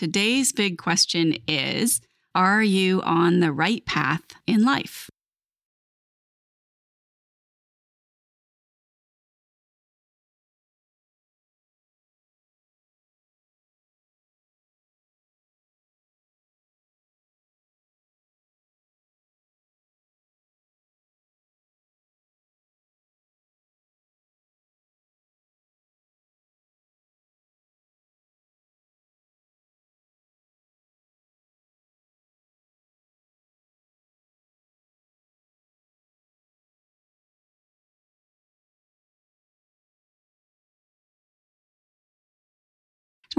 today's big question is Are you on the right path in life?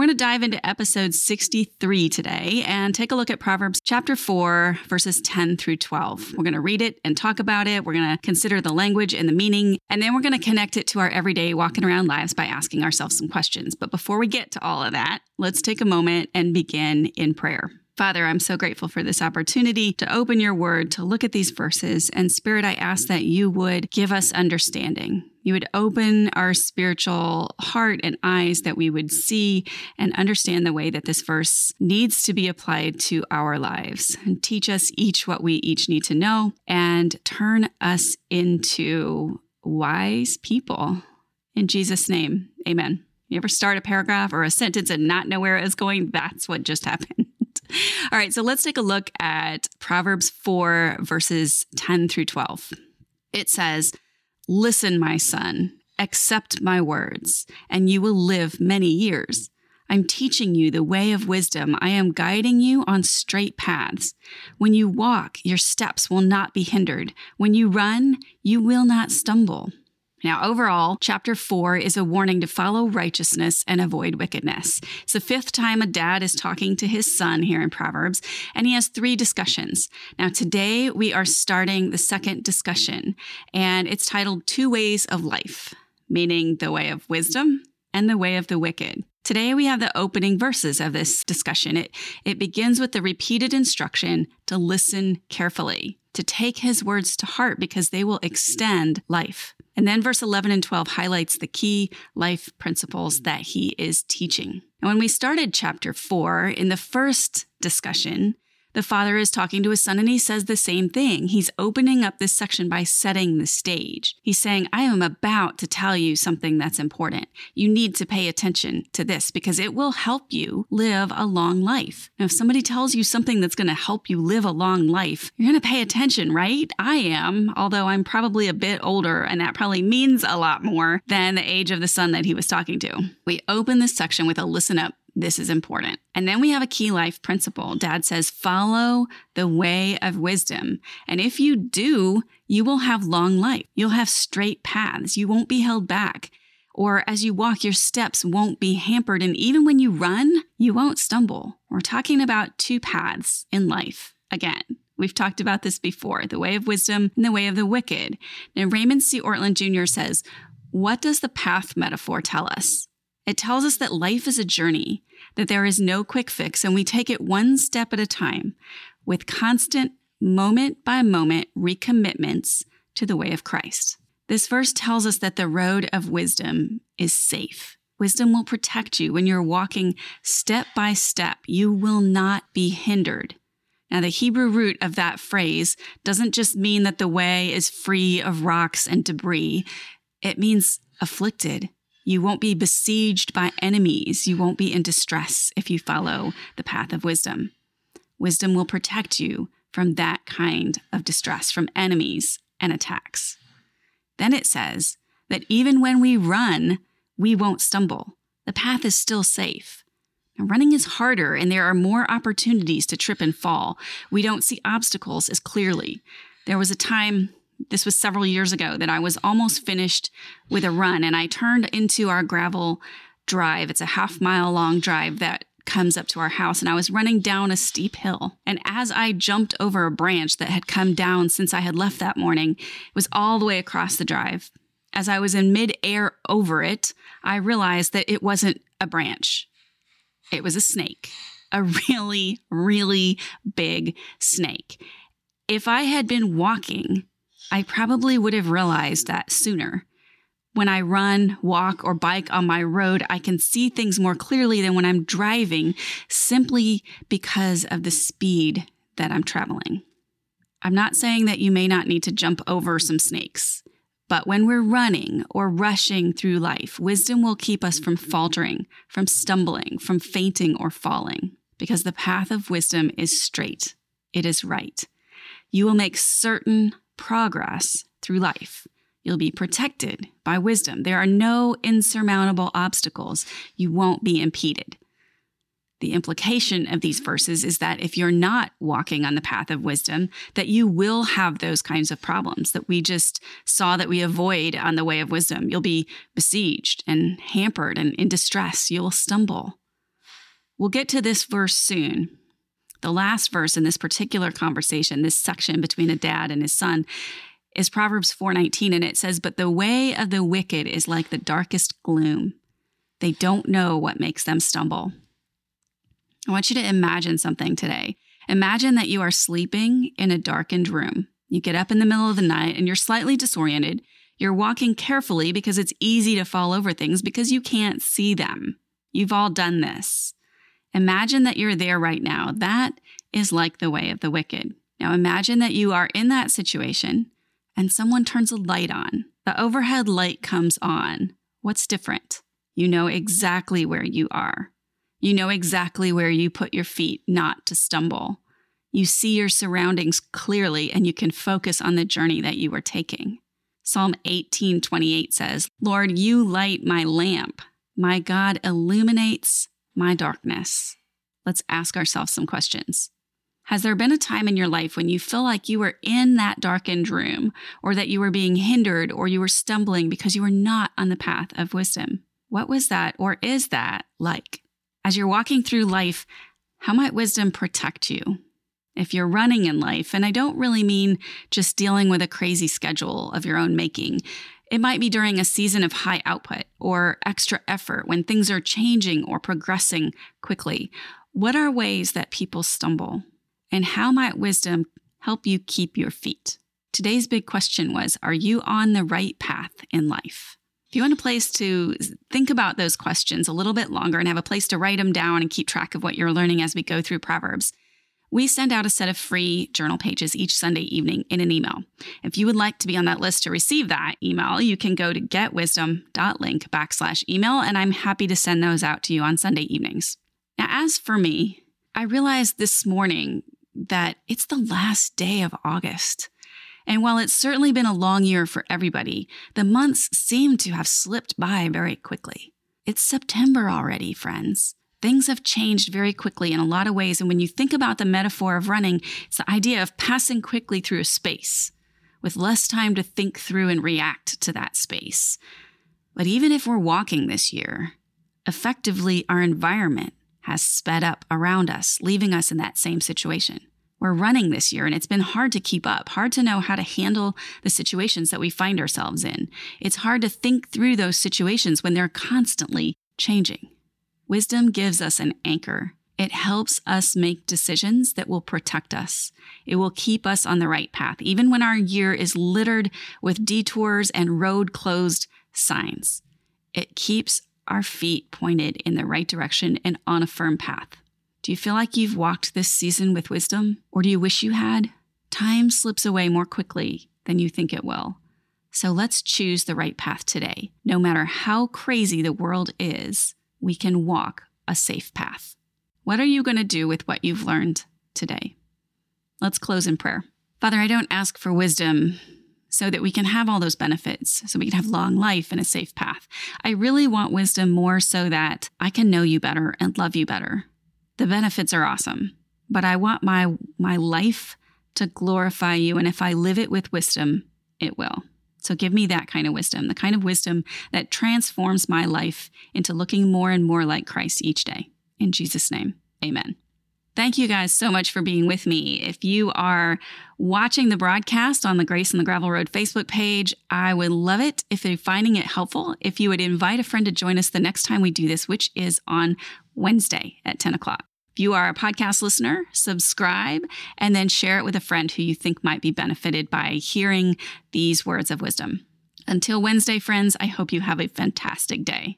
We're going to dive into episode 63 today and take a look at Proverbs chapter 4, verses 10 through 12. We're going to read it and talk about it. We're going to consider the language and the meaning, and then we're going to connect it to our everyday walking around lives by asking ourselves some questions. But before we get to all of that, let's take a moment and begin in prayer. Father, I'm so grateful for this opportunity to open your word, to look at these verses. And Spirit, I ask that you would give us understanding. You would open our spiritual heart and eyes that we would see and understand the way that this verse needs to be applied to our lives and teach us each what we each need to know and turn us into wise people. In Jesus' name, amen. You ever start a paragraph or a sentence and not know where it's going? That's what just happened. All right, so let's take a look at Proverbs 4, verses 10 through 12. It says, Listen, my son, accept my words, and you will live many years. I'm teaching you the way of wisdom. I am guiding you on straight paths. When you walk, your steps will not be hindered. When you run, you will not stumble. Now, overall, chapter four is a warning to follow righteousness and avoid wickedness. It's the fifth time a dad is talking to his son here in Proverbs, and he has three discussions. Now, today we are starting the second discussion, and it's titled Two Ways of Life, meaning the way of wisdom and the way of the wicked. Today we have the opening verses of this discussion. It, it begins with the repeated instruction to listen carefully, to take his words to heart because they will extend life. And then verse 11 and 12 highlights the key life principles that he is teaching. And when we started chapter 4, in the first discussion, the father is talking to his son and he says the same thing. He's opening up this section by setting the stage. He's saying, I am about to tell you something that's important. You need to pay attention to this because it will help you live a long life. Now, if somebody tells you something that's going to help you live a long life, you're going to pay attention, right? I am, although I'm probably a bit older and that probably means a lot more than the age of the son that he was talking to. We open this section with a listen up this is important. And then we have a key life principle. Dad says, follow the way of wisdom. And if you do, you will have long life. You'll have straight paths. You won't be held back. Or as you walk, your steps won't be hampered. And even when you run, you won't stumble. We're talking about two paths in life. Again, We've talked about this before the way of wisdom and the way of the wicked. Now, Raymond C. Ortlund Jr. says, What does the path metaphor tell us? It tells us that life is a journey, that there is no quick fix, and we take it one step at a time with constant, moment by moment recommitments to the way of Christ. This verse tells us that the road of wisdom is safe. Wisdom will protect you when you're walking step by step. You will not be hindered. Now, the Hebrew root of that phrase doesn't just mean that the way is free of rocks and debris, it means afflicted, you won't be besieged by enemies. You won't be in distress if you follow the path of wisdom. Wisdom will protect you from that kind of distress, from enemies and attacks. Then it says that even when we run, we won't stumble. The path is still safe. Now, running is harder and there are more opportunities to trip and fall. We don't see obstacles as clearly. There was a time this was several years ago that I was almost finished with a run and I turned into our gravel drive. It's a half mile long drive that comes up to our house and I was running down a steep hill. And as I jumped over a branch that had come down since I had left that morning, it was all the way across the drive. As I was in midair over it, I realized that it wasn't a branch. It was a snake, a really, really big snake. If I had been walking I probably would have realized that sooner. When I run, walk, or bike on my road, I can see things more clearly than when I'm driving simply because of the speed that I'm traveling. I'm not saying that you may not need to jump over some snakes, but when we're running or rushing through life, wisdom will keep us from faltering, from stumbling, from fainting or falling, because the path of wisdom is straight. It is right. You will make certain progress through life. You'll be protected by wisdom. There are no insurmountable obstacles. You won't be impeded. The implication of these verses is that if you're not walking on the path of wisdom, that you will have those kinds of problems that we just saw that we avoid on the way of wisdom. You'll be besieged and hampered and in distress. You'll stumble. We'll get to this verse soon. The last verse in this particular conversation, this section between a dad and his son, is Proverbs 4:19 and it says, "But the way of the wicked is like the darkest gloom. They don't know what makes them stumble." I want you to imagine something today. Imagine that you are sleeping in a darkened room. You get up in the middle of the night and you're slightly disoriented. You're walking carefully because it's easy to fall over things because you can't see them. You've all done this. Imagine that you're there right now. That is like the way of the wicked. Now imagine that you are in that situation and someone turns a light on. The overhead light comes on. What's different? You know exactly where you are. You know exactly where you put your feet not to stumble. You see your surroundings clearly and you can focus on the journey that you are taking. Psalm 18:28 says, "Lord, you light my lamp. My God illuminates my darkness." Let's ask ourselves some questions. Has there been a time in your life when you feel like you were in that darkened room or that you were being hindered or you were stumbling because you were not on the path of wisdom? What was that or is that like? As you're walking through life, how might wisdom protect you? If you're running in life, and I don't really mean just dealing with a crazy schedule of your own making, it might be during a season of high output or extra effort when things are changing or progressing quickly. What are ways that people stumble? And how might wisdom help you keep your feet? Today's big question was Are you on the right path in life? If you want a place to think about those questions a little bit longer and have a place to write them down and keep track of what you're learning as we go through Proverbs, we send out a set of free journal pages each Sunday evening in an email. If you would like to be on that list to receive that email, you can go to getwisdom.link backslash email, and I'm happy to send those out to you on Sunday evenings. Now, as for me, I realized this morning that it's the last day of August. And while it's certainly been a long year for everybody, the months seem to have slipped by very quickly. It's September already, friends. Things have changed very quickly in a lot of ways. And when you think about the metaphor of running, it's the idea of passing quickly through a space with less time to think through and react to that space. But even if we're walking this year, effectively our environment has sped up around us, leaving us in that same situation we're running this year and it's been hard to keep up, hard to know how to handle the situations that we find ourselves in. It's hard to think through those situations when they're constantly changing. Wisdom gives us an anchor. It helps us make decisions that will protect us. It will keep us on the right path, even when our year is littered with detours and road closed signs. It keeps our feet pointed in the right direction and on a firm path. Do you feel like you've walked this season with wisdom, or do you wish you had? Time slips away more quickly than you think it will. So let's choose the right path today. No matter how crazy the world is, we can walk a safe path. What are you going to do with what you've learned today? Let's close in prayer. Father, I don't ask for wisdom so that we can have all those benefits, so we can have long life and a safe path. I really want wisdom more so that I can know you better and love you better. The benefits are awesome, but I want my my life to glorify you and if I live it with wisdom, it will. So give me that kind of wisdom, the kind of wisdom that transforms my life into looking more and more like Christ each day. In Jesus' name, amen. Thank you guys so much for being with me. If you are watching the broadcast on the Grace on the Gravel Road Facebook page, I would love it if you're finding it helpful. If you would invite a friend to join us the next time we do this, which is on Wednesday at 10 o'clock. If you are a podcast listener, subscribe and then share it with a friend who you think might be benefited by hearing these words of wisdom. Until Wednesday, friends, I hope you have a fantastic day.